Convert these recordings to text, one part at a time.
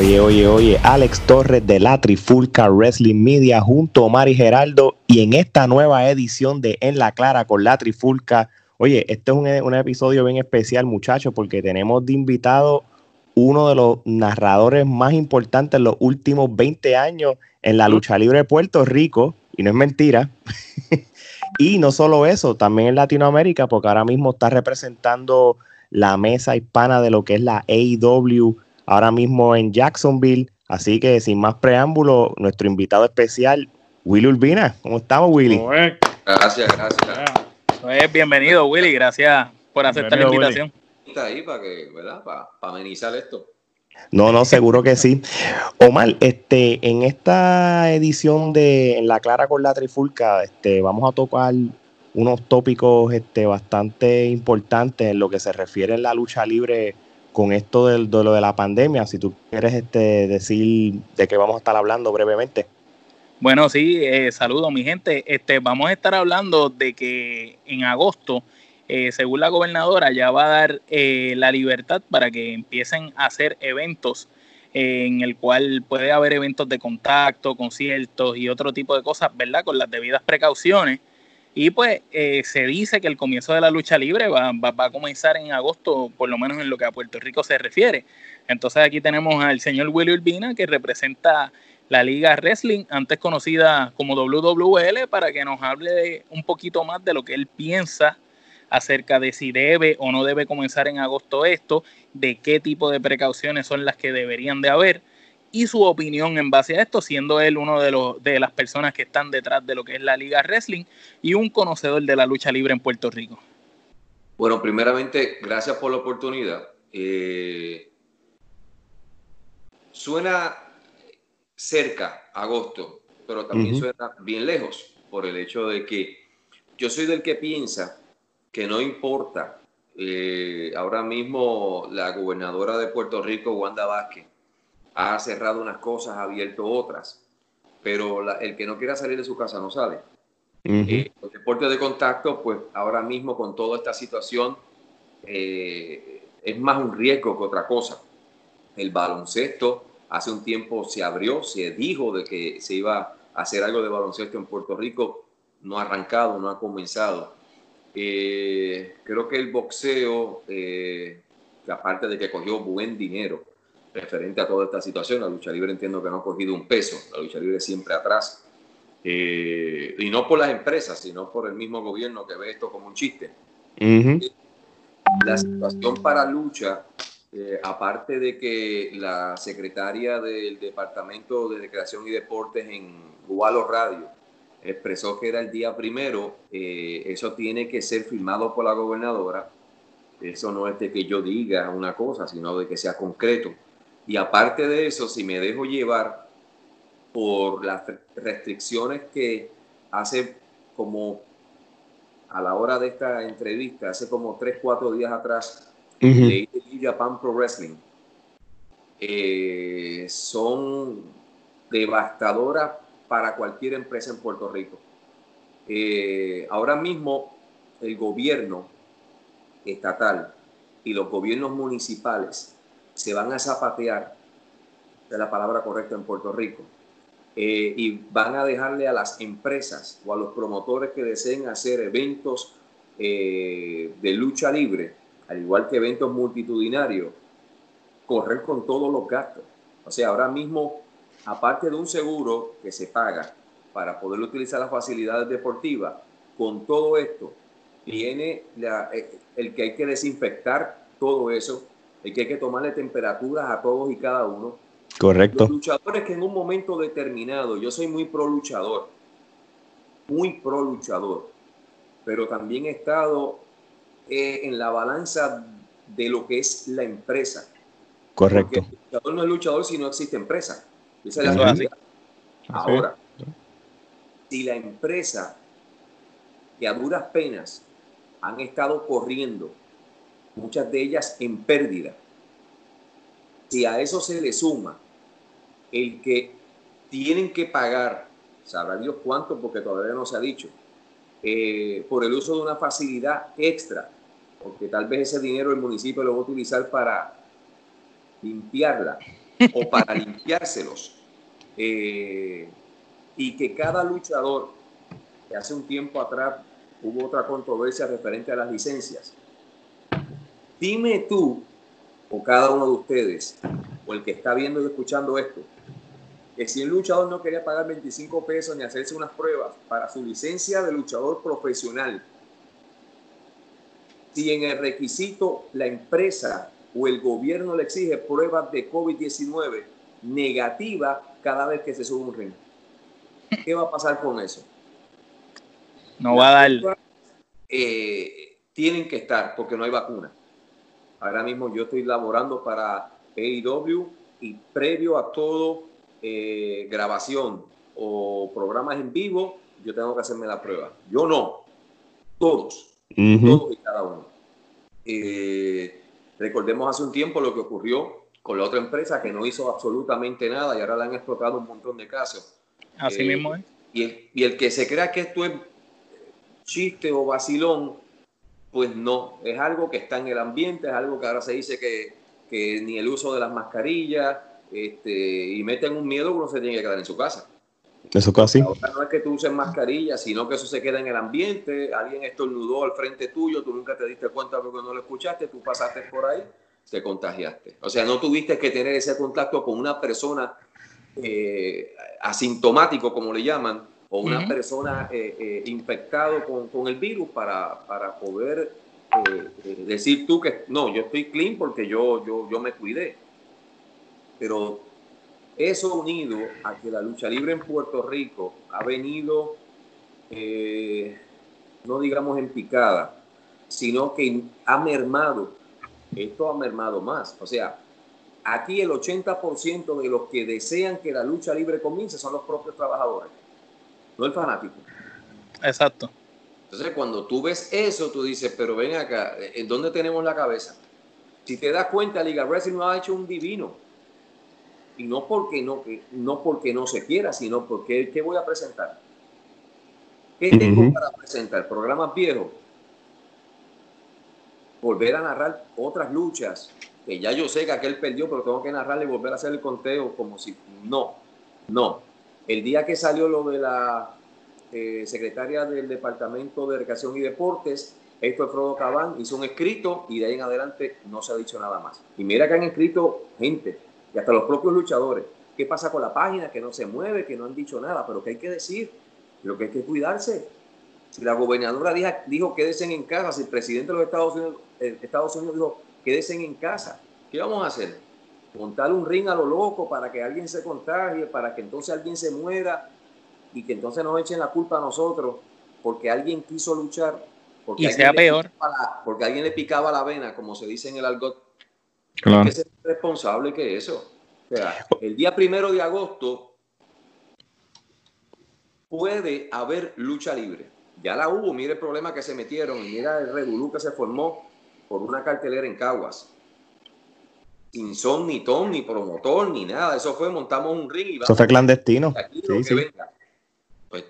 Oye, oye, oye, Alex Torres de la Trifulca Wrestling Media junto a Mari Geraldo y en esta nueva edición de En la Clara con la Trifulca. Oye, este es un, un episodio bien especial, muchachos, porque tenemos de invitado uno de los narradores más importantes en los últimos 20 años en la lucha libre de Puerto Rico, y no es mentira. y no solo eso, también en Latinoamérica, porque ahora mismo está representando la mesa hispana de lo que es la AEW ahora mismo en Jacksonville. Así que sin más preámbulo, nuestro invitado especial, Willy Urbina. ¿Cómo estamos, Willy? Gracias, gracias. Pues bienvenido, Willy. Gracias por aceptar la invitación. Está ahí para que, ¿verdad? Para, amenizar esto. No, no, seguro que sí. Omar, este, en esta edición de En la Clara con la Trifulca, este, vamos a tocar unos tópicos este, bastante importantes en lo que se refiere a la lucha libre con esto del, de lo de la pandemia. Si tú quieres este, decir de qué vamos a estar hablando brevemente. Bueno, sí, eh, saludo mi gente. Este, vamos a estar hablando de que en agosto, eh, según la gobernadora, ya va a dar eh, la libertad para que empiecen a hacer eventos en el cual puede haber eventos de contacto, conciertos y otro tipo de cosas, ¿verdad? Con las debidas precauciones. Y pues eh, se dice que el comienzo de la lucha libre va, a comenzar en agosto, por lo menos en lo que a Puerto Rico se refiere. Entonces aquí tenemos al señor Willy Urbina, que representa la Liga Wrestling, antes conocida como WWL, para que nos hable un poquito más de lo que él piensa acerca de si debe o no debe comenzar en agosto esto, de qué tipo de precauciones son las que deberían de haber y su opinión en base a esto, siendo él uno de, los, de las personas que están detrás de lo que es la Liga Wrestling y un conocedor de la lucha libre en Puerto Rico. Bueno, primeramente, gracias por la oportunidad. Eh, suena cerca, agosto, pero también suena bien lejos por el hecho de que yo soy del que piensa que no importa. Eh, ahora mismo la gobernadora de Puerto Rico, Wanda Vázquez, ha cerrado unas cosas, ha abierto otras, pero el que no quiera salir de su casa no sale. Eh, los deportes de contacto, pues ahora mismo con toda esta situación, eh, es más un riesgo que otra cosa. El baloncesto hace un tiempo se abrió, se dijo de que se iba a hacer algo de baloncesto en Puerto Rico, no ha arrancado, no ha comenzado. Eh, creo que el boxeo, que aparte de que cogió buen dinero, referente a toda esta situación. La lucha libre entiendo que no ha cogido un peso, la lucha libre siempre atrás. Eh, y no por las empresas, sino por el mismo gobierno que ve esto como un chiste. La situación para lucha, eh, aparte de que la secretaria del Departamento de Recreación y Deportes en Gualo Radio expresó que era el día primero, eh, eso tiene que ser firmado por la gobernadora. Eso no es de que yo diga una cosa, sino de que sea concreto. Y aparte de eso, si me dejo llevar por las restricciones que hace como a la hora de esta entrevista, hace como 3, 4 días atrás, leí de Japan Pro Wrestling, eh, son devastadoras para cualquier empresa en Puerto Rico. Eh, ahora mismo el gobierno estatal y los gobiernos municipales se van a zapatear, de la palabra correcta en Puerto Rico, eh, y van a dejarle a las empresas o a los promotores que deseen hacer eventos eh, de lucha libre, al igual que eventos multitudinarios, correr con todos los gastos. O sea, ahora mismo, aparte de un seguro que se paga para poder utilizar las facilidades deportivas, con todo esto, viene eh, el que hay que desinfectar todo eso, que hay que tomarle temperaturas a todos y cada uno. Correcto. Los luchadores que en un momento determinado, yo soy muy pro luchador, muy pro luchador, pero también he estado eh, en la balanza de lo que es la empresa. Correcto. el luchador no es luchador si no existe empresa. Esa es la Ahora, si la empresa que a duras penas han estado corriendo muchas de ellas en pérdida. Si a eso se le suma el que tienen que pagar, sabrá Dios cuánto, porque todavía no se ha dicho, eh, por el uso de una facilidad extra, porque tal vez ese dinero el municipio lo va a utilizar para limpiarla. o para limpiárselos. Eh, y que cada luchador, que hace un tiempo atrás hubo otra controversia referente a las licencias. Dime tú, o cada uno de ustedes, o el que está viendo y escuchando esto, que si un luchador no quería pagar 25 pesos ni hacerse unas pruebas para su licencia de luchador profesional, si en el requisito la empresa o el gobierno le exige pruebas de COVID-19 negativa cada vez que se sube un ring. ¿Qué va a pasar con eso? No va a dar. Eh, tienen que estar porque no hay vacuna. Ahora mismo yo estoy laborando para AEW y previo a todo eh, grabación o programas en vivo, yo tengo que hacerme la prueba. Yo no, todos, todos y cada uno. Eh, recordemos hace un tiempo lo que ocurrió con la otra empresa que no hizo absolutamente nada y ahora le han explotado un montón de casos. Así mismo es. Y el, y el que se crea que esto es chiste o vacilón, pues no, es algo que está en el ambiente, es algo que ahora se dice que, que ni el uso de las mascarillas, este, y meten un miedo que uno se tiene que quedar en su casa. Eso casi. Ahora no es que tú uses mascarilla, sino que eso se queda en el ambiente, alguien estornudó al frente tuyo, tú nunca te diste cuenta porque no lo escuchaste, tú pasaste por ahí, te contagiaste. O sea, no tuviste que tener ese contacto con una persona eh, asintomático, como le llaman, o una persona eh, eh, infectado con, con, el virus para, para poder eh, decir tú que no, yo estoy clean porque yo, yo, yo me cuidé. Pero eso unido a que la lucha libre en Puerto Rico ha venido, no digamos en picada, sino que ha mermado, esto ha mermado más. O sea, aquí el 80% de los que desean que la lucha libre comience son los propios trabajadores no el fanático. Exacto. Entonces, cuando tú ves eso, tú dices, pero ven acá, ¿en dónde tenemos la cabeza? Si te das cuenta, Liga Wrestling no ha hecho un divino. Y no porque no, no porque no se quiera, sino porque ¿qué voy a presentar? ¿Qué tengo para presentar? Programas viejos. Volver a narrar otras luchas, que ya yo sé que aquel perdió, pero tengo que narrarle y volver a hacer el conteo como si no, no. El día que salió lo de la eh, secretaria del Departamento de Recreación y Deportes, esto es Frodo Cabán, hizo un escrito y de ahí en adelante no se ha dicho nada más. Y mira que han escrito gente, y hasta los propios luchadores. ¿Qué pasa con la página? Que no se mueve, que no han dicho nada, pero que hay que decir, lo que hay que cuidarse. Si la gobernadora dijo, dijo en casa, si el presidente de los Estados Unidos, eh, Estados Unidos dijo quédense en casa, ¿qué vamos a hacer? Montar un ring a lo loco para que alguien se contagie, para que entonces alguien se muera y que entonces nos echen la culpa a nosotros porque alguien quiso luchar. Porque y sea peor. porque alguien le picaba la vena, como se dice en el argot. Claro. Hay que ser responsable que eso. O sea, el día primero de agosto puede haber lucha libre. Ya la hubo, mire el problema que se metieron, mira el revolú que se formó por una cartelera en Caguas sin son, ni ton, ni promotor, ni nada. Eso fue, montamos un ring y vamos. Eso fue clandestino. Pues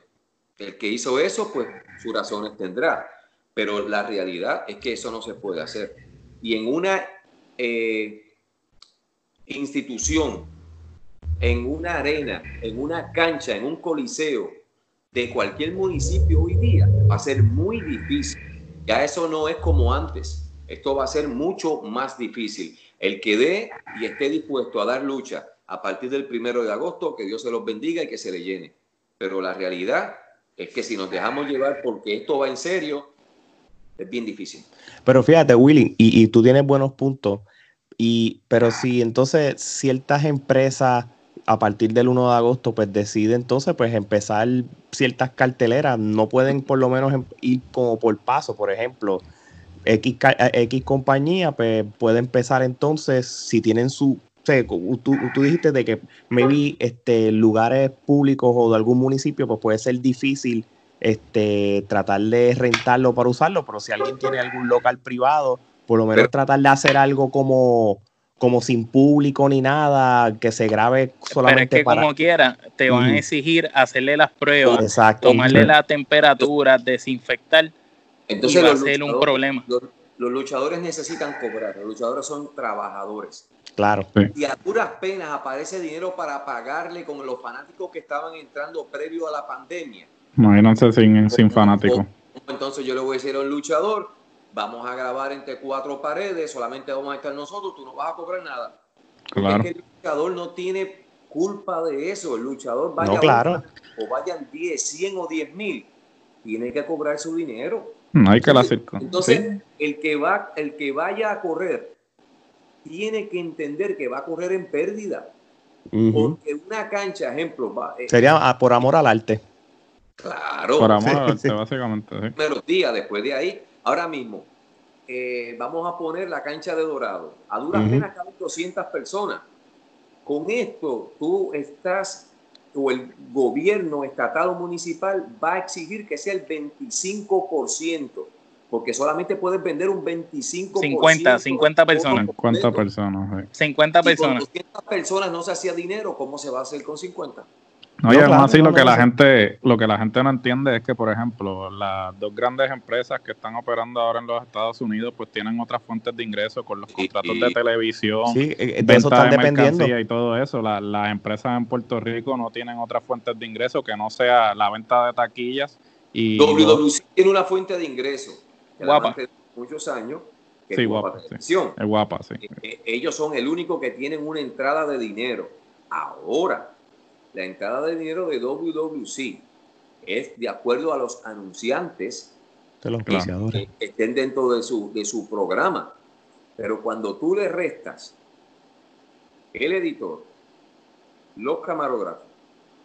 el que hizo eso, pues sus razones tendrá. Pero la realidad es que eso no se puede hacer. Y en una eh, institución, en una arena, en una cancha, en un coliseo de cualquier municipio hoy día, va a ser muy difícil. Ya eso no es como antes. Esto va a ser mucho más difícil. El que dé y esté dispuesto a dar lucha a partir del primero de agosto, que Dios se los bendiga y que se le llene. Pero la realidad es que si nos dejamos llevar porque esto va en serio, es bien difícil. Pero fíjate, Willy, y, tú tienes buenos puntos, y, pero si entonces ciertas empresas a partir del 1 de agosto pues deciden entonces pues empezar ciertas carteleras, no pueden por lo menos em, ir como por paso, por ejemplo, X, X compañía pues, puede empezar entonces, si tienen su... tú, dijiste de que maybe este, lugares públicos o de algún municipio pues puede ser difícil este, tratar de rentarlo para usarlo, pero si alguien tiene algún local privado, por lo menos tratar de hacer algo como, como sin público ni nada, que se grabe solamente pero es que como quiera, te van a exigir hacerle las pruebas, tomarle la temperatura, desinfectar entonces, va a ser un problema. Los, luchadores necesitan cobrar, los luchadores son trabajadores. Claro. Y a puras penas aparece dinero para pagarle con los fanáticos que estaban entrando previo a la pandemia. Imagínense sin, sin fanáticos. Entonces yo le voy a decir a un luchador, vamos a grabar entre cuatro paredes, solamente vamos a estar nosotros, tú no vas a cobrar nada. Claro. Es que el luchador no tiene culpa de eso. El luchador vaya no, claro. o vayan 10, 100 o 10 mil, tiene que cobrar su dinero. No hay que la Entonces, el, que va, el que vaya a correr tiene que entender que va a correr en pérdida. Porque una cancha, ejemplo, va, eh, sería por amor al arte. Claro. Por amor al arte, básicamente. Sí. días después de ahí, ahora mismo, eh, vamos a poner la cancha de Dorado. A duras penas caben 200 personas. Con esto, tú estás, o el gobierno estatal o municipal va a exigir que sea el 25%, porque solamente puedes vender un 25%. 50, 50 personas. 50 personas. 50 personas. Si con 200 personas no se hacía dinero, ¿cómo se va a hacer con 50? No, y además así lo que la gente, lo que la gente no entiende es que, por ejemplo, las dos grandes empresas que están operando ahora en los Estados Unidos, pues tienen otras fuentes de ingresos con los contratos de televisión, sí, eh, de eso están dependiendo. y todo eso. las empresas en Puerto Rico no tienen otras fuentes de ingresos que no sea la venta de taquillas. Y WWC tiene una fuente de ingresos. Guapa. Muchos años. sí, guapa. Sí. Es guapa, sí. Eh, eh, ellos son el único que tienen una entrada de dinero. Ahora, la entrada de dinero de WWC es de acuerdo a los anunciantes de los que estén dentro de su, de su programa. Pero cuando tú le restas el editor, los camarógrafos,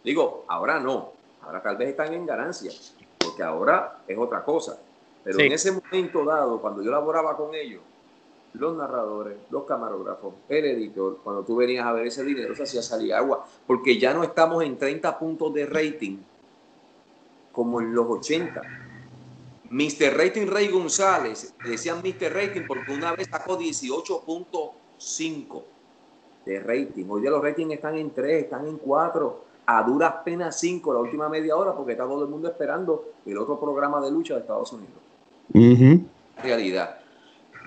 digo, ahora no, ahora tal vez están en ganancia, porque ahora es otra cosa. Pero en ese momento dado, cuando yo laboraba con ellos, los narradores, los camarógrafos, el editor, cuando tú venías a ver ese dinero, se hacía salir agua, porque ya no estamos en 30 puntos de rating como en los 80. Mr. Rating Rey González, decían Mr. Rating porque una vez sacó 18.5 de rating. Hoy ya los ratings están en 3, están en 4, a duras penas 5 la última media hora porque está todo el mundo esperando el otro programa de lucha de Estados Unidos. Realidad.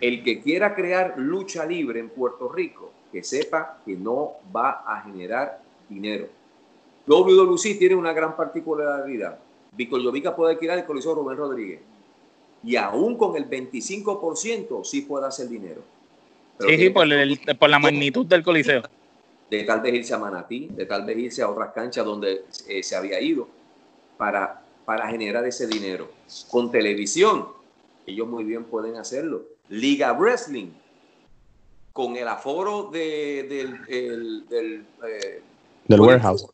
El que quiera crear lucha libre en Puerto Rico, que sepa que no va a generar dinero. WWC tiene una gran particularidad. Víctor Llovica puede alquilar el Coliseo Rubén Rodríguez. Y aún con el 25% sí puede hacer dinero. sí, sí, por, la magnitud del Coliseo. De tal vez irse a Manatí, de tal vez irse a otras canchas donde eh, se había ido para, para generar ese dinero. Con televisión, ellos muy bien pueden hacerlo Liga Wrestling, con el aforo de, del, del, eh, warehouse.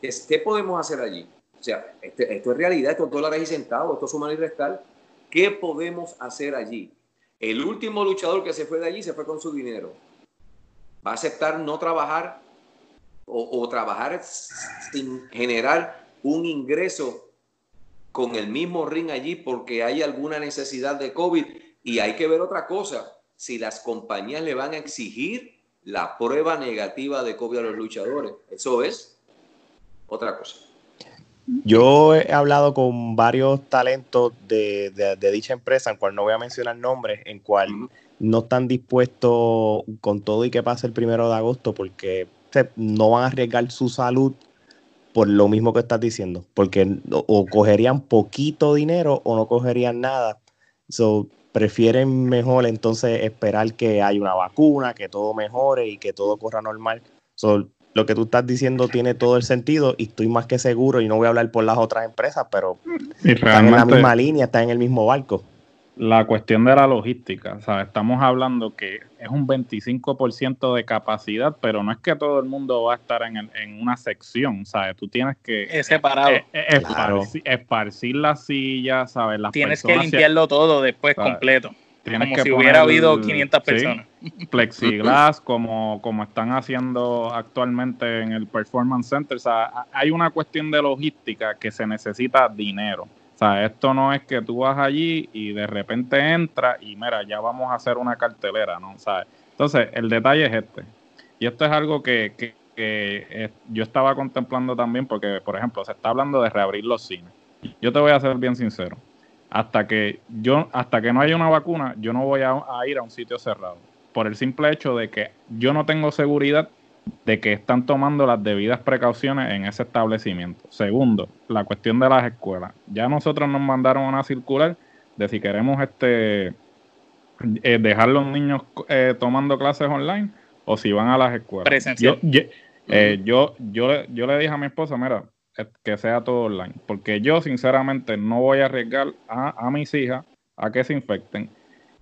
¿Qué podemos hacer allí? O sea, este, esto es realidad, esto es dólares y centavos, esto es sumar y restar. ¿Qué podemos hacer allí? El último luchador que se fue de allí se fue con su dinero. ¿Va a aceptar no trabajar o, o trabajar sin generar un ingreso con el mismo ring allí porque hay alguna necesidad de COVID y hay que ver otra cosa, si las compañías le van a exigir la prueba negativa de COVID a los luchadores. Eso es otra cosa. Yo he hablado con varios talentos de, dicha empresa, en cual no voy a mencionar nombres, en cual no están dispuestos con todo y que pase el primero de agosto porque no van a arriesgar su salud por lo mismo que estás diciendo, porque o, cogerían poquito dinero o no cogerían nada. So, prefieren mejor entonces esperar que haya una vacuna, que todo mejore y que todo corra normal. So, lo que tú estás diciendo tiene todo el sentido y estoy más que seguro y no voy a hablar por las otras empresas, pero están en la misma línea, están en el mismo barco la cuestión de la logística, ¿sabes? Estamos hablando que es un 25% de capacidad, pero no es que todo el mundo va a estar en, en una sección, ¿sabes? Tú tienes que... Es separado. Eh, eh, esparcir, las sillas, ¿sabes? Las tienes que limpiarlo todo después completo. como si hubiera habido 500 personas. plexiglas, como, como están haciendo actualmente en el Performance Center. O sea, hay una cuestión de logística que se necesita dinero sea, esto no es que tú vas allí y de repente entras y mira, ya vamos a hacer una cartelera, ¿no? ¿Sabes? Entonces, el detalle es este. Y esto es algo que, que, eh, yo estaba contemplando también porque, por ejemplo, se está hablando de reabrir los cines. Yo te voy a ser bien sincero. Hasta que yo, hasta que no haya una vacuna, yo no voy a, ir a un sitio cerrado. por el simple hecho de que yo no tengo seguridad de que están tomando las debidas precauciones en ese establecimiento. Segundo, la cuestión de las escuelas. Ya nosotros nos mandaron una circular de si queremos este eh, dejar los niños eh, tomando clases online o si van a las escuelas. Presencial. Eh, yo, yo, yo, le dije a mi esposa, mira, que sea todo online, porque yo sinceramente no voy a arriesgar a, a mis hijas a que se infecten.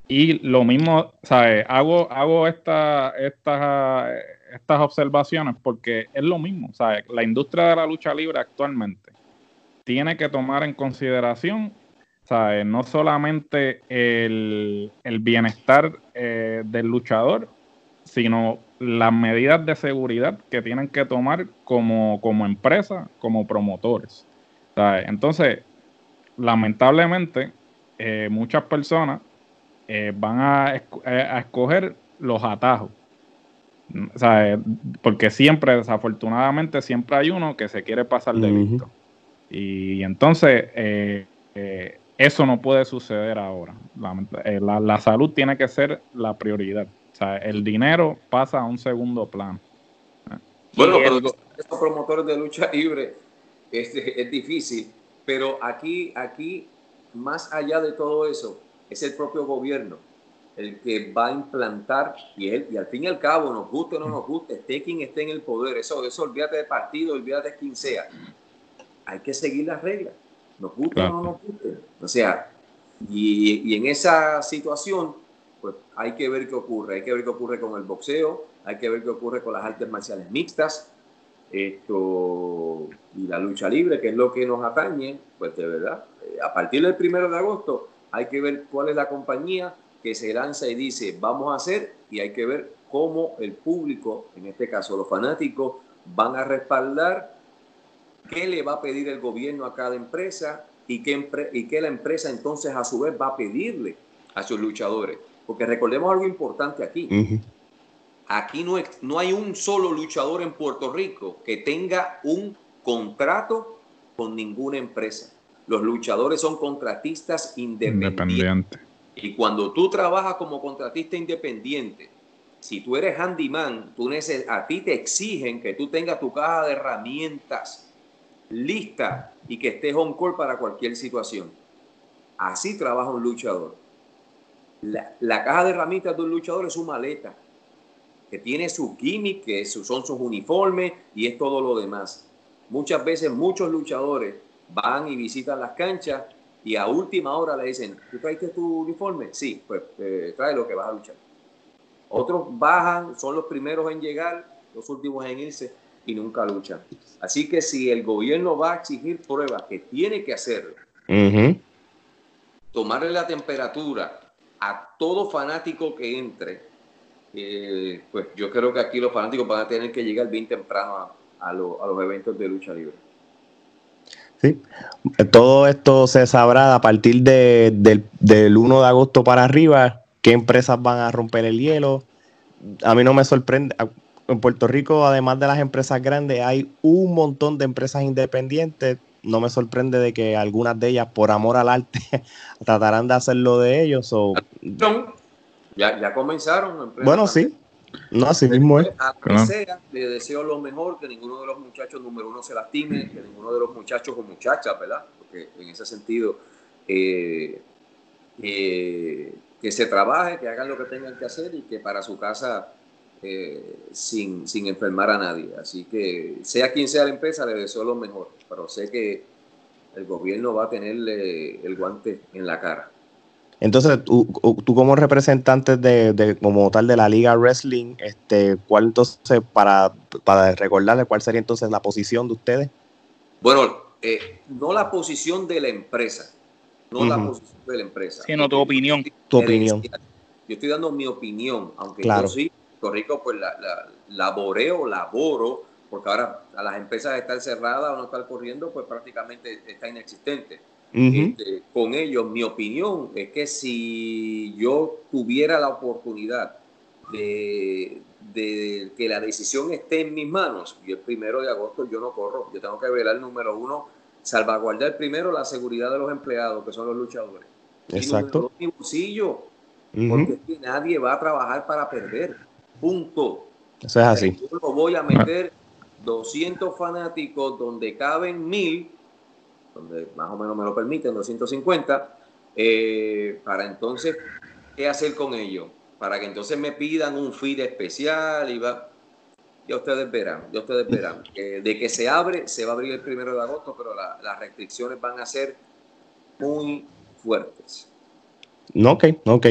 Y lo mismo, ¿sabes? Hago, hago esta, estas estas observaciones porque es lo mismo, ¿sabes? La industria de la lucha libre actualmente tiene que tomar en consideración, ¿sabes? No solamente el, bienestar eh, del luchador, sino las medidas de seguridad que tienen que tomar como, como empresa, como promotores. ¿sabes? Entonces, lamentablemente, eh, muchas personas eh, van a, a escoger los atajos porque siempre, desafortunadamente, siempre hay uno que se quiere pasar de visto. Y entonces, eh, eh, eso no puede suceder ahora. Eh, la, salud tiene que ser la prioridad. O sea, el dinero pasa a un segundo plano. Bueno, pero estos promotores de lucha libre es, es difícil, pero aquí, aquí, más allá de todo eso, es el propio gobierno el que va a implantar, y, él, y al fin y al cabo, nos guste o no nos guste, esté quien esté en el poder, eso, eso olvídate de partido, olvídate de quien sea. Hay que seguir las reglas, nos guste o no nos guste. O sea, y, y, en esa situación, pues hay que ver qué ocurre, hay que ver qué ocurre con el boxeo, hay que ver qué ocurre con las artes marciales mixtas, esto y la lucha libre, que es lo que nos atañe, pues de verdad, eh, a partir del primero de agosto hay que ver cuál es la compañía que se lanza y dice, vamos a hacer, y hay que ver cómo el público, en este caso los fanáticos, van a respaldar qué le va a pedir el gobierno a cada empresa y qué, y qué la empresa entonces a su vez va a pedirle a sus luchadores. Porque recordemos algo importante aquí. Aquí no, no hay un solo luchador en Puerto Rico que tenga un contrato con ninguna empresa. Los luchadores son contratistas independientes. Y cuando tú trabajas como contratista independiente, si tú eres handyman, tú a ti te exigen que tú tengas tu caja de herramientas lista y que estés on call para cualquier situación. Así trabaja un luchador. La, caja de herramientas de un luchador es su maleta, que tiene su gimmick, que son sus uniformes y es todo lo demás. Muchas veces muchos luchadores van y visitan las canchas y a última hora le dicen, ¿tú traiste tu uniforme? Sí, pues eh, trae lo que vas a luchar. Otros bajan, son los primeros en llegar, los últimos en irse y nunca luchan. Así que si el gobierno va a exigir pruebas, que tiene que hacerlo, tomarle la temperatura a todo fanático que entre, eh, pues yo creo que aquí los fanáticos van a tener que llegar bien temprano a los eventos de lucha libre. Sí. Todo esto se sabrá a partir de, del 1 de agosto para arriba, qué empresas van a romper el hielo. A mí no me sorprende. En Puerto Rico, además de las empresas grandes, hay un montón de empresas independientes. No me sorprende de que algunas de ellas, por amor al arte, tratarán de hacerlo de ellos. Ya, ya comenzaron. Bueno, sí. No, así mismo es. A que sea, le deseo lo mejor, que ninguno de los muchachos número uno se lastime, que ninguno de los muchachos o muchachas, ¿verdad? Porque en ese sentido, eh, eh, que se trabaje, que hagan lo que tengan que hacer y que para su casa eh, sin, sin enfermar a nadie. Así que sea quien sea la empresa, le deseo lo mejor, pero sé que el gobierno va a tenerle el guante en la cara. Entonces, tú, tú como representante de, como tal de la Liga Wrestling, este, ¿cuál entonces, para, para recordarle, cuál sería entonces la posición de ustedes? Bueno, eh, no la posición de la empresa, no la posición de la empresa. Sino tu opinión. Tu opinión. Yo estoy dando mi opinión, aunque yo sí, Puerto Rico, pues la, la, laboreo, laboro, porque ahora a las empresas estar cerradas o no estar corriendo, pues prácticamente está inexistente. Este, con ellos. Mi opinión es que si yo tuviera la oportunidad de, que la decisión esté en mis manos, y el primero de agosto yo no corro, yo tengo que el número uno, salvaguardar primero la seguridad de los empleados, que son los luchadores. Exacto. mi bolsillo, Porque nadie va a trabajar para perder. Punto. Eso es así. Yo lo voy a meter 200 fanáticos donde caben 1000, donde más o menos me lo permiten, 250, eh, para entonces, ¿qué hacer con ellos? Para que entonces me pidan un feed especial y va. Ya ustedes verán, ya ustedes verán. de que se abre, se va a abrir el primero de agosto, pero las restricciones van a ser muy fuertes. Ok, ok.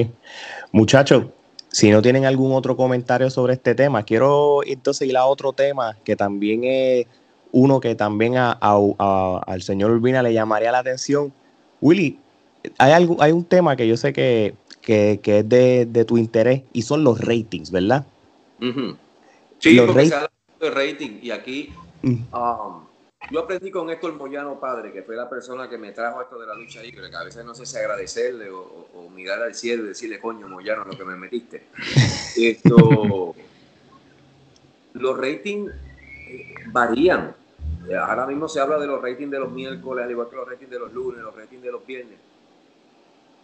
Muchachos, si no tienen algún otro comentario sobre este tema, quiero entonces ir a otro tema que también es uno que también al señor Urbina le llamaría la atención. Willy, hay, algo, hay un tema que yo sé que, es de, tu interés y son los ratings, ¿verdad? Sí, los porque se de rating y aquí mm. um, yo aprendí con Héctor Moyano Padre, que fue la persona que me trajo esto de la lucha libre, que a veces no sé si agradecerle o, mirar al cielo y decirle, coño, Moyano, lo que me metiste. Esto, los ratings varían. Ahora mismo se habla de los ratings de los miércoles, al igual que los ratings de los lunes, los ratings de los viernes.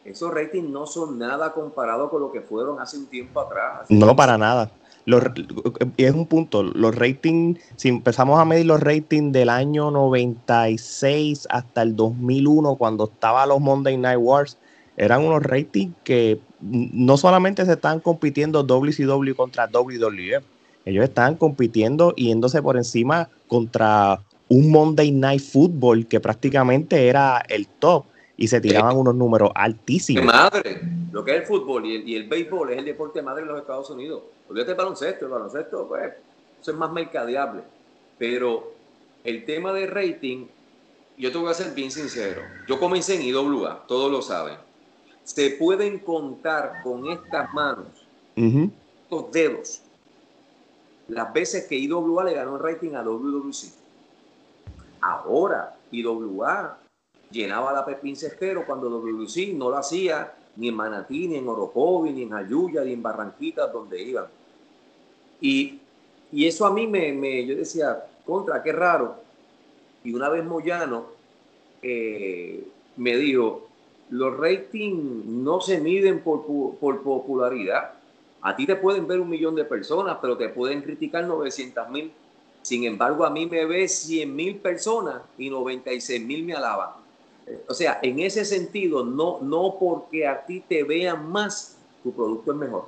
Esos ratings no son nada comparados con lo que fueron hace un tiempo atrás. No, para nada y es un punto, los ratings, si empezamos a medir los ratings del año 96 hasta el 2001, cuando estaba los Monday Night Wars, eran unos ratings que no solamente se estaban compitiendo WCW contra WWE, ellos estaban compitiendo y yéndose por encima contra un Monday Night Football que prácticamente era el top y se tiraban unos números altísimos. Madre, lo que es el fútbol y el, y el béisbol es el deporte madre de los Estados Unidos. Olvídate el baloncesto, el baloncesto, pues, eso es más mercadeable. Pero el tema de rating, yo te voy a ser bien sincero. Yo comencé en IWA, todos lo saben. Se pueden contar con estas manos, estos dedos, las veces que IWA le ganó el rating a WWC. Ahora, IWA llenaba la Pepín Cestero cuando WC no lo hacía ni en Manatí, ni en Orocovi, ni en Ayuya, ni en Barranquitas, donde iban. Y, y eso a mí me, me, yo decía, contra, qué raro. Y una vez Moyano eh, me dijo, los ratings no se miden por, por, popularidad. A ti te pueden ver un millón de personas, pero te pueden criticar 900 mil. Sin embargo, a mí me ve 100 mil personas y 96 mil me alaban. O sea, en ese sentido, no, no porque a ti te vean más, tu producto es mejor.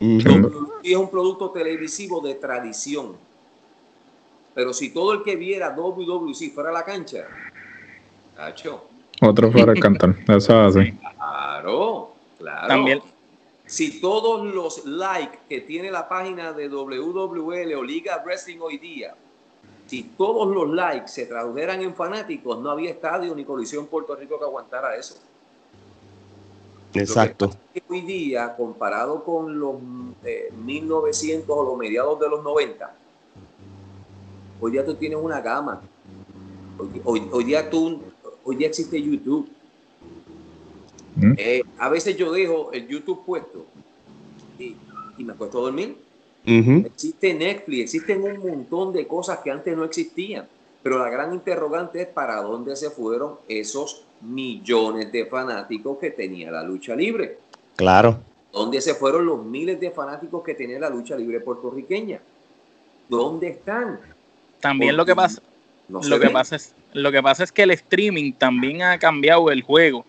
Y es un producto televisivo de tradición. Pero si todo el que viera WWC fuera a la cancha. Otro fuera a cantar. Eso así. Claro, claro. También. Si todos los likes que tiene la página de WWL o Liga Wrestling hoy día si todos los likes se tradujeran en fanáticos, no había estadio ni colisión Puerto Rico que aguantara eso. Exacto. hoy día, comparado con los 1900 eh, o los mediados de los 90, hoy día tú tienes una gama. Hoy, día tú, hoy día existe YouTube. ¿Mm? Eh, a veces yo dejo el YouTube puesto y, y me acuesto a dormir Existe Netflix, existen un montón de cosas que antes no existían. Pero la gran interrogante es para dónde se fueron esos millones de fanáticos que tenía la lucha libre. Claro. ¿Dónde se fueron los miles de fanáticos que tenía la lucha libre puertorriqueña? ¿Dónde están? También lo que pasa, lo que pasa es, lo que pasa es que el streaming también ha cambiado el juego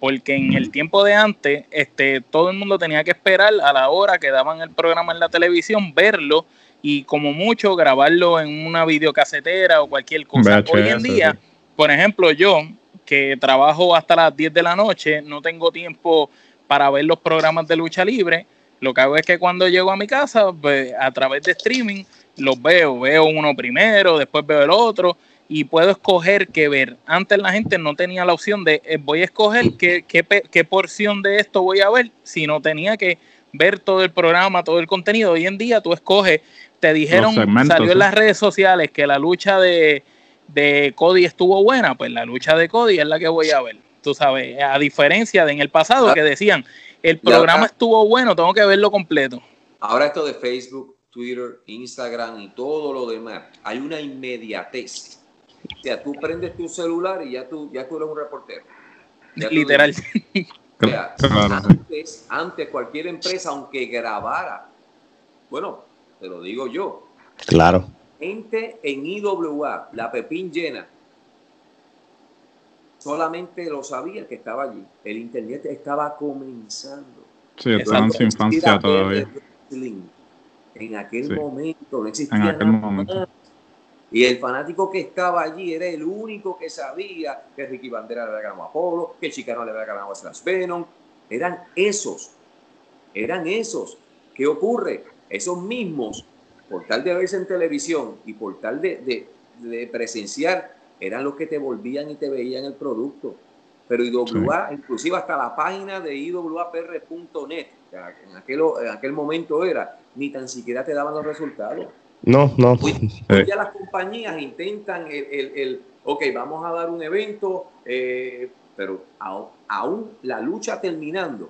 porque en el tiempo de antes, este, todo el mundo tenía que esperar a la hora que daban el programa en la televisión, verlo y como mucho grabarlo en una videocasetera o cualquier cosa. Hoy en día, por ejemplo, yo que trabajo hasta las 10 de la noche, no tengo tiempo para ver los programas de lucha libre. Lo que hago es que cuando llego a mi casa, pues, a través de streaming, los veo. Veo uno primero, después veo el otro y puedo escoger qué ver. Antes la gente no tenía la opción de eh, voy a escoger qué, qué, porción de esto voy a ver, sino tenía que ver todo el programa, todo el contenido. Hoy en día tú escoges, te dijeron, salió en las redes sociales que la lucha de, Cody estuvo buena, pues la lucha de Cody es la que voy a ver. Tú sabes, a diferencia de en el pasado que decían, el programa estuvo bueno, tengo que verlo completo. Ahora esto de Facebook, Twitter, Instagram y todo lo demás, hay una inmediatez o sea, tú prendes tu celular y ya tú, ya tú eres un reportero. Literal. antes, antes cualquier empresa, aunque grabara, bueno, te lo digo yo. Claro. Gente en IWA, la Pepín llena, solamente lo sabía que estaba allí. El internet estaba comenzando. Sí, estaba en su infancia todavía. En aquel momento no existía nada Y el fanático que estaba allí era el único que sabía que Ricky Bandera le había ganado a Apolo, que Chicano le había ganado a Slash Venom. Eran esos. Eran esos. ¿Qué ocurre? Esos mismos, por tal de verse en televisión y por tal de, de presenciar eran los que te volvían y te veían el producto. Pero IWA, inclusive hasta la página de iwapr.net, en aquel, en aquel momento era, ni tan siquiera te daban los resultados. No, no. Hoy, ya las compañías intentan el, el, ok, vamos a dar un evento, eh, pero aún, la lucha terminando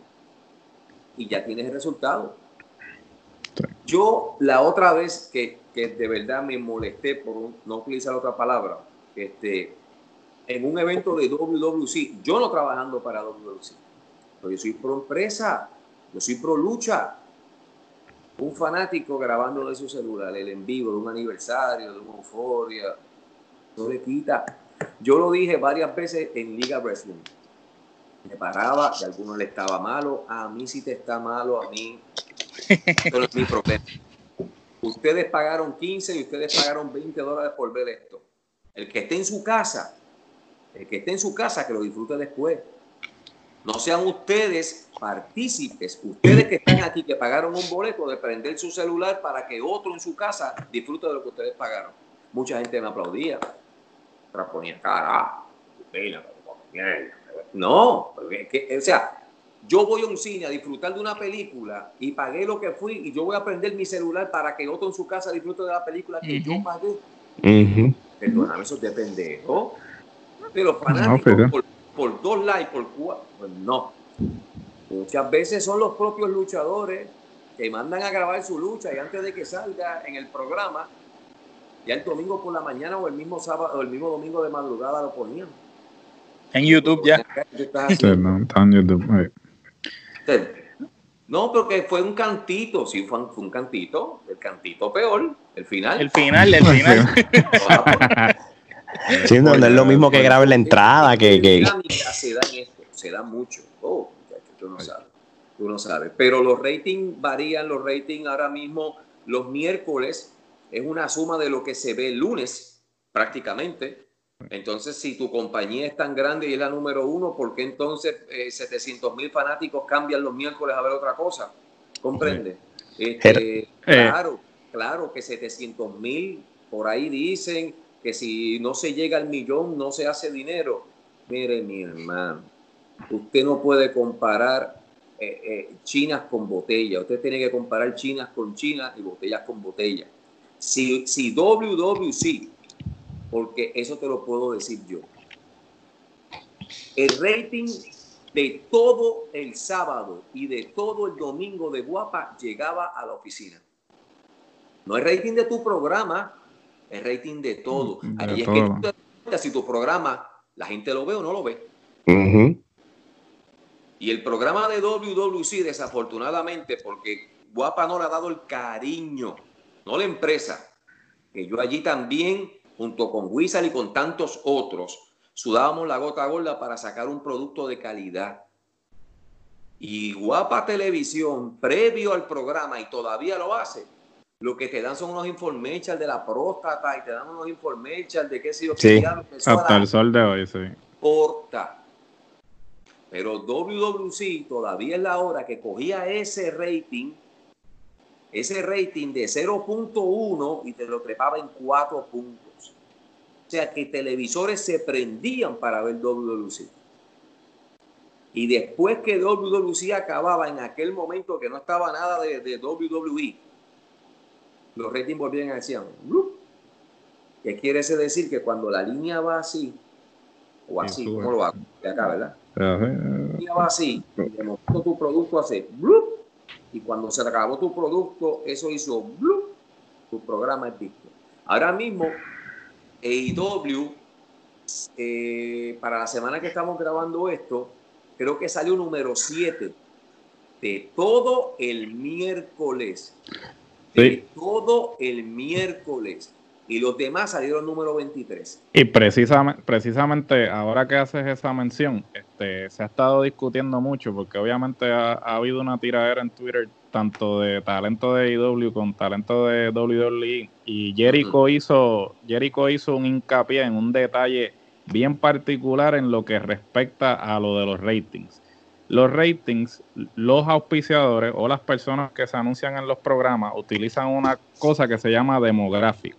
y ya tienes el resultado. Yo la otra vez que, que, de verdad me molesté por no utilizar otra palabra, este, en un evento de WWC, yo no trabajando para WWC, pero yo soy pro empresa, yo soy pro lucha. Un fanático grabando de su celular el en vivo de un aniversario, de una euforia, no le quita. Yo lo dije varias veces en Liga Wrestling. Me paraba, de algunos le estaba malo, a mí si te está malo, a mí. no es mi problema. Ustedes pagaron 15 y ustedes pagaron 20 dólares por ver esto. El que esté en su casa, el que esté en su casa, que lo disfrute después. No sean ustedes partícipes, ustedes que están aquí, que pagaron un boleto de prender su celular para que otro en su casa disfrute de lo que ustedes pagaron. Mucha gente me aplaudía, ponía cara, no, o sea, yo voy a un cine a disfrutar de una película y pagué lo que fui y yo voy a prender mi celular para que otro en su casa disfrute de la película que yo pagué perdóname, eso de pendejo. De los fanáticos por, dos likes, por cuatro, pues no. Muchas veces son los propios luchadores que mandan a grabar su lucha y antes de que salga en el programa, ya el domingo por la mañana o el mismo sábado o el mismo domingo de madrugada lo ponían. En YouTube ya. no, porque fue un cantito, sí, fue un, cantito, el cantito peor, el final. El final, el final. sí, no, es lo mismo que grabar la entrada, que... que... Se da en esto, se da mucho. Oh, tú no sabes, tú no sabes. Pero los ratings varían, los ratings ahora mismo, los miércoles, es una suma de lo que se ve el lunes, prácticamente. Entonces, si tu compañía es tan grande y es la número uno, ¿por qué entonces 700 eh, mil fanáticos cambian los miércoles a ver otra cosa? ¿Comprende? Este, claro, claro que 700 mil, por ahí dicen que si no se llega al millón no se hace dinero. Mire, mi hermano, usted no puede comparar eh, chinas con botellas. Usted tiene que comparar chinas con chinas y botellas con botellas. Si, si WWC porque eso te lo puedo decir yo. El rating de todo el sábado y de todo el domingo de Guapa llegaba a la oficina. No es rating de tu programa, es rating de todo. Ahí es que tú te si tu programa la gente lo ve o no lo ve. Y el programa de WWC, desafortunadamente, porque Guapa no le ha dado el cariño, no la empresa, que yo allí también junto con Wizard y con tantos otros, sudábamos la gota gorda para sacar un producto de calidad. Y Guapa Televisión, previo al programa, y todavía lo hace, lo que te dan son unos information de la próstata y te dan unos information de qué sé yo. Sí, hasta el sol de hoy, sí. Porta. Pero WWC todavía es la hora que cogía ese rating, ese rating de 0.1 y te lo trepaba en 4 puntos. O sea que televisores se prendían para ver WWC. Y después que WWC acababa en aquel momento que no estaba nada de, WWE, los ratings volvían a decir, ¿qué quiere decir? Que cuando la línea va así, o así, ¿cómo lo va? De acá, ¿verdad? La línea va así, y de momento tu producto hace, y cuando se acabó tu producto, eso hizo, tu programa es visto. Ahora mismo AEW, eh, para la semana que estamos grabando esto, creo que salió número 7 de todo el miércoles. Todo el miércoles. Y los demás salieron número 23. Y precisamente, precisamente ahora que haces esa mención, este, se ha estado discutiendo mucho porque obviamente ha, habido una tiradera en Twitter tanto de talento de IW con talento de WWE y Jericho hizo Jericho hizo un hincapié en un detalle bien particular en lo que respecta a lo de los ratings los ratings, los auspiciadores o las personas que se anuncian en los programas utilizan una cosa que se llama demográfico.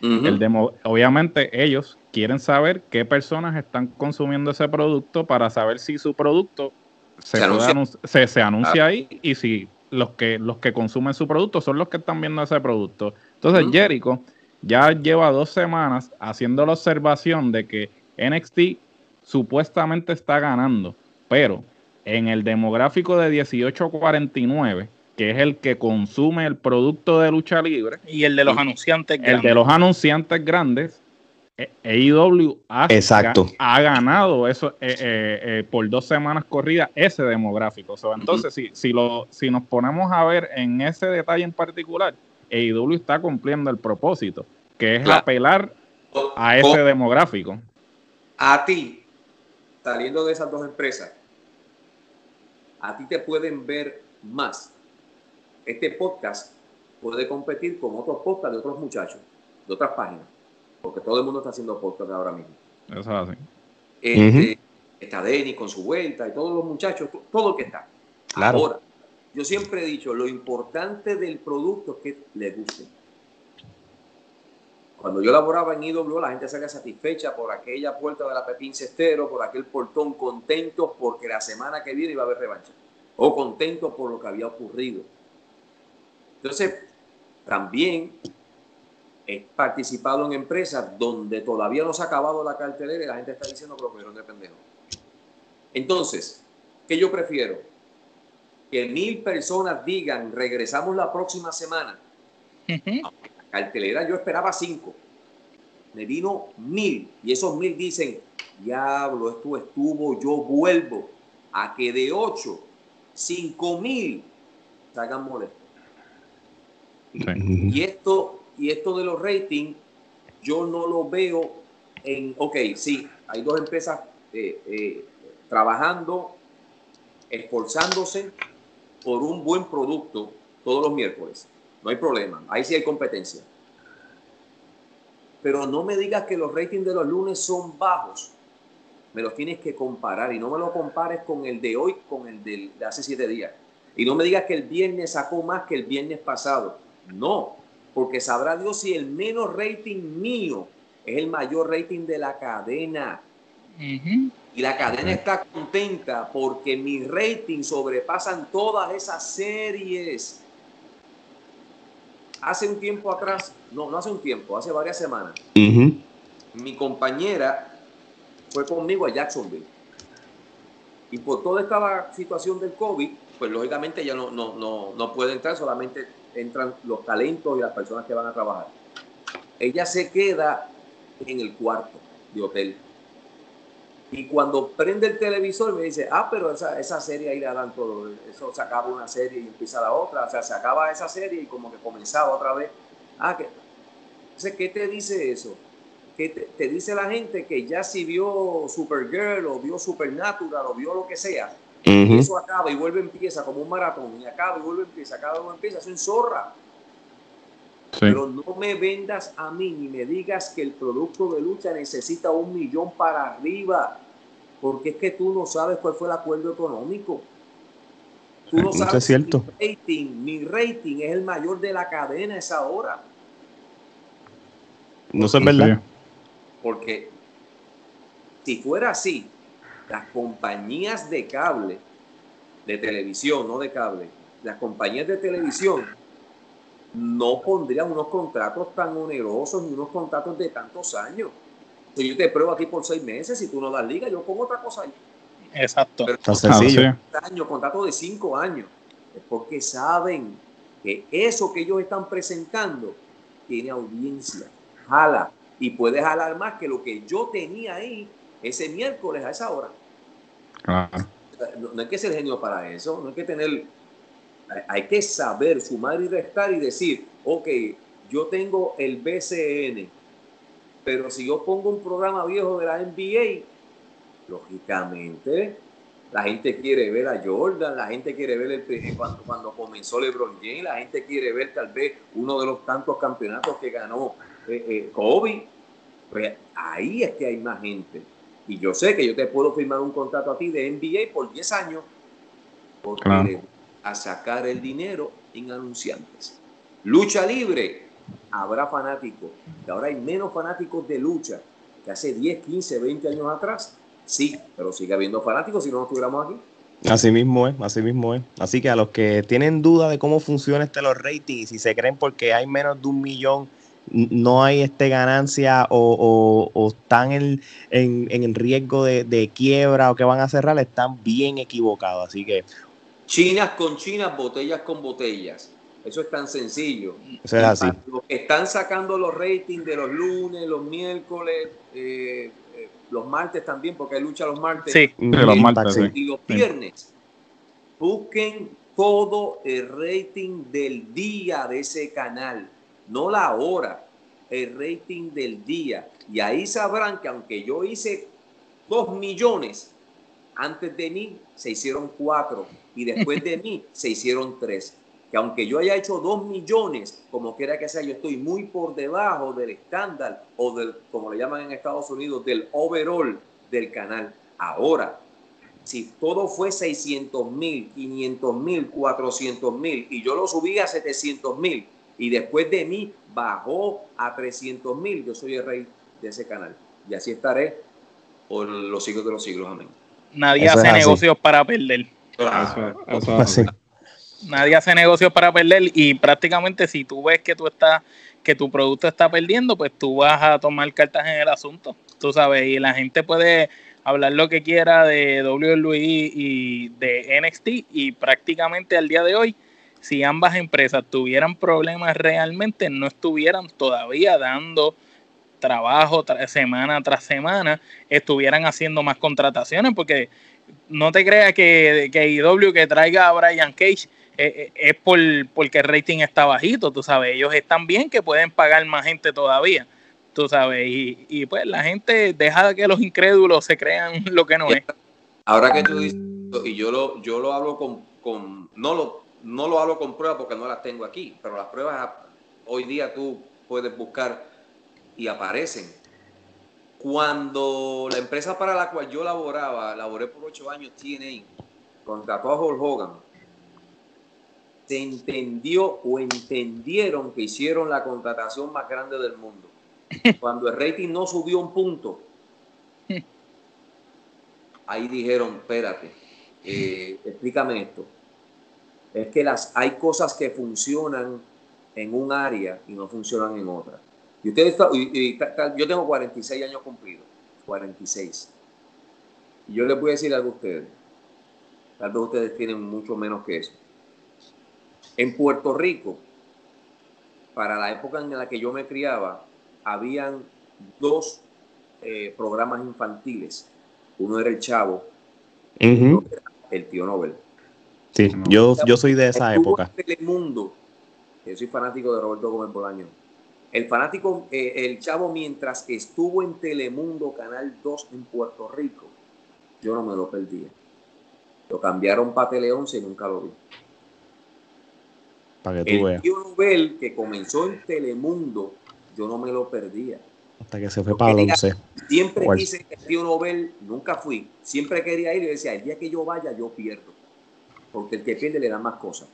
El obviamente ellos quieren saber qué personas están consumiendo ese producto para saber si su producto se, anuncia, ahí y si los que, los que consumen su producto son los que están viendo ese producto. Entonces Jericho ya lleva dos semanas haciendo la observación de que NXT supuestamente está ganando, pero en el demográfico de 1849, que es el que consume el producto de lucha libre. Y el de los anunciantes grandes. El de los anunciantes grandes. AEW ha, ha ganado eso eh, eh, eh, por dos semanas corridas ese demográfico. entonces, si, si, lo, si nos ponemos a ver en ese detalle en particular, AEW está cumpliendo el propósito, que es apelar a ese demográfico. A ti, saliendo de esas dos empresas, a ti te pueden ver más. Este podcast puede competir con otros podcasts de otros muchachos, de otras páginas, porque todo el mundo está haciendo podcast ahora mismo. Eso es así. Este, está Denis con su vuelta y todos los muchachos, todo el que está. Ahora, yo siempre he dicho, lo importante del producto es que le guste. Cuando yo laboraba en IW, la gente salía satisfecha por aquella puerta de la Pepín Cestero, por aquel portón, contentos porque la semana que viene iba a haber revancha. O contentos por lo que había ocurrido. Entonces, también he participado en empresas donde todavía no se ha acabado la cartelera y la gente está diciendo que lo cogieron de pendejo. Entonces, ¿qué yo prefiero? Que mil personas digan, regresamos la próxima semana cartelera yo esperaba cinco. Me vino mil. Y esos mil dicen, diablo, esto estuvo, yo vuelvo a que de ocho, cinco mil se hagan molestos. Y esto, y esto de los ratings, yo no lo veo en, ok, sí, hay dos empresas eh, eh, trabajando, esforzándose por un buen producto todos los miércoles. No hay problema. Ahí sí hay competencia. Pero no me digas que los ratings de los lunes son bajos. Me los tienes que comparar y no me lo compares con el de hoy, con el de hace siete días. Y no me digas que el viernes sacó más que el viernes pasado. No, porque sabrá Dios si el menos rating mío es el mayor rating de la cadena. Y la cadena está contenta porque mis ratings sobrepasan todas esas series hace un tiempo atrás, no, no hace un tiempo, hace varias semanas, mi compañera fue conmigo a Jacksonville. Y por toda esta situación del COVID, pues lógicamente ya no, no, no, no puede entrar, solamente entran los talentos y las personas que van a trabajar. Ella se queda en el cuarto de hotel y cuando prende el televisor me dice, ah, pero esa, esa serie ahí le dan todo. Eso se acaba una serie y empieza la otra. O sea, se acaba esa serie y como que comenzaba otra vez. Ah, que... Entonces, ¿qué te dice eso? Que te, dice la gente que ya si vio Supergirl o vio Supernatural o vio lo que sea, eso acaba y vuelve empieza como un maratón y acaba y vuelve empieza, acaba y vuelve empieza, es un zorra. Pero no me vendas a mí ni me digas que el producto de lucha necesita un millón para arriba, porque es que tú no sabes cuál fue el acuerdo económico. Tú no sabes es cierto. Mi rating, mi rating es el mayor de la cadena a esa hora. No sé, verdad. Porque si fuera así, las compañías de cable, de televisión, no de cable, las compañías de televisión no pondrían unos contratos tan onerosos ni unos contratos de tantos años. Si yo te pruebo aquí por seis meses, si tú no das liga, yo pongo otra cosa ahí. Exacto. Pero sencillo. Año, contrato de cinco años. Es porque saben que eso que ellos están presentando tiene audiencia, jala y puede jalar más que lo que yo tenía ahí ese miércoles a esa hora. no, hay que ser genio para eso, no hay que tener, hay que saber sumar y restar y decir, ok, yo tengo el BCN, pero si yo pongo un programa viejo de la NBA, lógicamente la gente quiere ver a Jordan, la gente quiere ver el cuando, cuando comenzó LeBron James, la gente quiere ver tal vez uno de los tantos campeonatos que ganó eh, eh, Kobe. Pues ahí es que hay más gente. Y yo sé que yo te puedo firmar un contrato a ti de NBA por 10 años porque a sacar el dinero en anunciantes. Lucha libre, habrá fanáticos. Y ahora hay menos fanáticos de lucha que hace 10, 15, 20 años atrás. Sí, pero sigue habiendo fanáticos si no estuviéramos aquí. Así mismo es, así mismo es. Así que a los que tienen duda de cómo funciona este los ratings y si se creen porque hay menos de un millón no hay este ganancia o, están en, en, riesgo de, quiebra o que van a cerrar, están bien equivocados. Así que. Chinas con chinas, botellas con botellas. Eso es tan sencillo. Eso es así. Los que están sacando los ratings de los lunes, los miércoles, eh, eh, los martes también, porque hay lucha los martes. Sí, los martes. Y los viernes. Busquen todo el rating del día de ese canal no la hora, el rating del día. Y ahí sabrán que aunque yo hice dos millones, antes de mí se hicieron cuatro y después de mí se hicieron tres. Que aunque yo haya hecho dos millones, como quiera que sea, yo estoy muy por debajo del estándar o del, como le llaman en Estados Unidos, del overall del canal. Ahora, si todo fue 600 mil, 500 mil, 400 mil y yo lo subí a 700 mil, y después de mí bajó a 300 mil. Yo soy el rey de ese canal. Y así estaré por los siglos de los siglos. Amén. Nadie hace negocios para perder. Nadie hace negocios para perder y prácticamente si tú ves que tú estás que tu producto está perdiendo, pues tú vas a tomar cartas en el asunto, tú sabes, y la gente puede hablar lo que quiera de WWE y de NXT y prácticamente al día de hoy si ambas empresas tuvieran problemas realmente, no estuvieran todavía dando trabajo semana tras semana, estuvieran haciendo más contrataciones, porque no te creas que, que IW que traiga a Brian Cage es por, porque el rating está bajito, tú sabes, ellos están bien que pueden pagar más gente todavía, tú sabes, y, pues la gente deja que los incrédulos se crean lo que no es. Ahora que tú dices, y yo lo, yo lo hablo con, con no lo no lo hablo con pruebas porque no las tengo aquí, pero las pruebas hoy día tú puedes buscar y aparecen. Cuando la empresa para la cual yo laboraba, laboré por ocho años, TNA, contrató a Hulk Hogan, se entendió o entendieron que hicieron la contratación más grande del mundo. Cuando el rating no subió un punto, ahí dijeron, espérate, eh, explícame esto es que las, hay cosas que funcionan en un área y no funcionan en otra. Y ustedes, yo tengo 46 años cumplidos, 46. Y yo les voy a decir algo a ustedes. Tal vez ustedes tienen mucho menos que eso. En Puerto Rico, para la época en la que yo me criaba, habían dos eh, programas infantiles. Uno era el Chavo, el Tío Nobel. Sí, yo, yo soy de esa época. Telemundo, yo soy fanático de Roberto Gómez Bolaño. El fanático, eh, el chavo, mientras estuvo en Telemundo, Canal 2 en Puerto Rico, yo no me lo perdía. Lo cambiaron para Tele 11 y nunca lo vi. Para que tú el tío Nobel, que comenzó en Telemundo, yo no me lo perdía. Hasta que se fue para 11. Siempre quise que el tío Nobel, nunca fui. Siempre quería ir y decía, el día que yo vaya, yo pierdo porque el que pierde le da más cosas.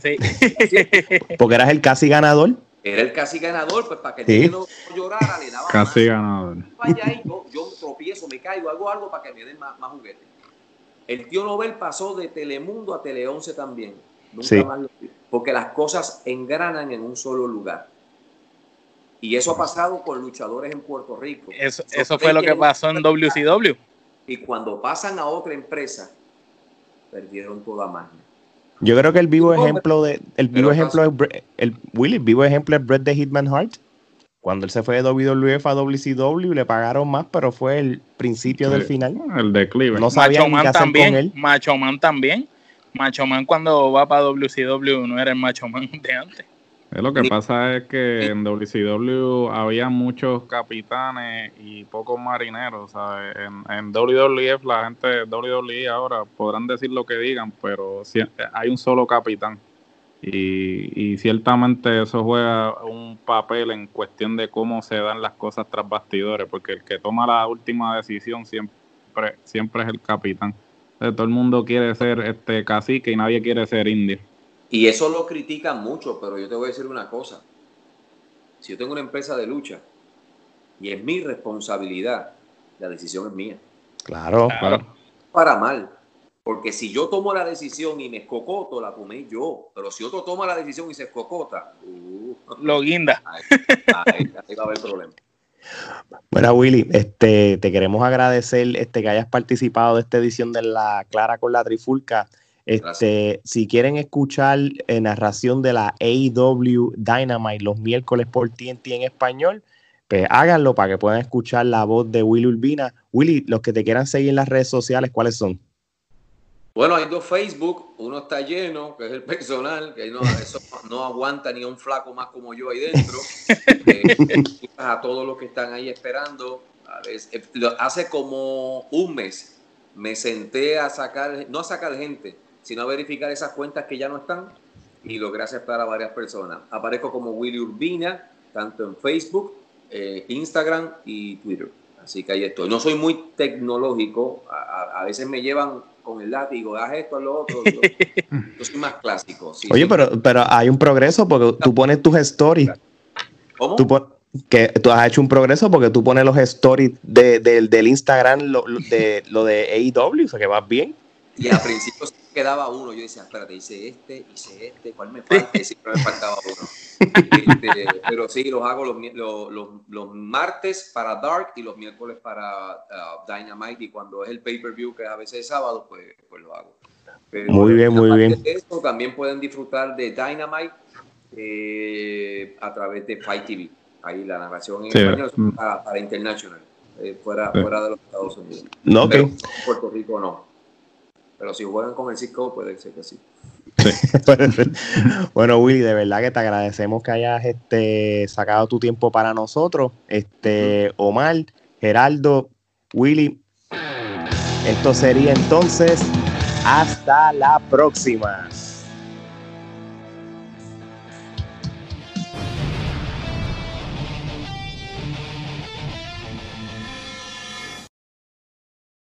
Sí. porque eras el casi ganador. Era el casi ganador, pues para que el no llorara le daba casi ganador. Vaya ahí, yo, yo, tropiezo, me caigo, hago algo para que me den más, más juguetes. El tío Nobel pasó de Telemundo a Tele 11 también. Nunca más lo, porque las cosas engranan en un solo lugar. Y eso ha pasado con luchadores en Puerto Rico. Eso, eso fue lo que pasó en WCW. Y cuando pasan a otra empresa, perdieron toda magia. Yo creo que el vivo ejemplo de el vivo ejemplo es el Willy, vivo ejemplo es Brett de Hitman Hart. cuando él se fue de WWF a WCW le pagaron más, pero fue el principio del final. El declive. No sabían qué hacer también, con él. Macho Man también. Macho Man cuando va para WCW no era el Macho Man de antes. Lo que pasa es que en WCW había muchos capitanes y pocos marineros, ¿sabes? En, en WWF la gente de WWE ahora podrán decir lo que digan, pero si- hay un solo capitán. Y, y ciertamente eso juega un papel en cuestión de cómo se dan las cosas tras bastidores, porque el que toma la última decisión siempre, siempre es el capitán. Entonces, todo el mundo quiere ser este cacique y nadie quiere ser indio. Y eso lo critican mucho, pero yo te voy a decir una cosa. Si yo tengo una empresa de lucha y es mi responsabilidad, la decisión es mía. Claro. Claro. Para mal. Porque si yo tomo la decisión y me escocoto, la tomé yo. Pero si otro toma la decisión y se escocota, uh, Lo guinda. ahí, ahí- ahí va a haber problema. Bueno, Willy, este, te queremos agradecer este, que hayas participado de esta edición de la Clara con la Trifulca. Este, si quieren escuchar eh, narración de la AEW Dynamite los miércoles por TNT en español, pues háganlo para que puedan escuchar la voz de Willy Urbina. Willy, los que te quieran seguir en las redes sociales, ¿cuáles son? Bueno, hay dos Facebook, uno está lleno, que es el personal, que no, eso no aguanta ni un flaco más como yo ahí dentro. Eh, a todos los que están ahí esperando. A veces, eh, hace como un mes me senté a sacar, no a sacar gente, sino a verificar esas cuentas que ya no están y logré aceptar a varias personas. Aparezco como Willy Urbina, tanto en Facebook, eh, Instagram y Twitter. Así que ahí estoy. No soy muy tecnológico, a veces me llevan con el látigo, haz esto, haz lo otro. Yo, yo soy más clásico. sí, Oye, sí. pero, pero hay un progreso porque tú pones tus stories. ¿Cómo? Tú pon- que tú has hecho un progreso porque tú pones los stories de- del- del Instagram, lo, lo de, lo de AEW, o sea que vas bien. Y al principio sí quedaba uno. Yo decía, espérate, hice este, hice este, ¿cuál me falta? Y siempre me faltaba uno. Este, pero sí, los hago los, los, los- los martes para Dark y los miércoles para uh, Dynamite. Y cuando es el pay-per-view, que a veces es sábado, pues, pues lo hago. Pero, Muy bien, muy bien. de también pueden disfrutar de Dynamite eh, a través de Fight TV. Ahí la narración en Sí, español es para, para International, eh, fuera, Sí. fuera de los Estados Unidos. No, ok. Pero en Puerto Rico no. Pero si juegan con el Cisco, puede ser que sí. bueno, Willy, de verdad que te agradecemos que hayas este, sacado tu tiempo para nosotros. Este, Omar, Geraldo, Willy. Esto sería entonces hasta la próxima.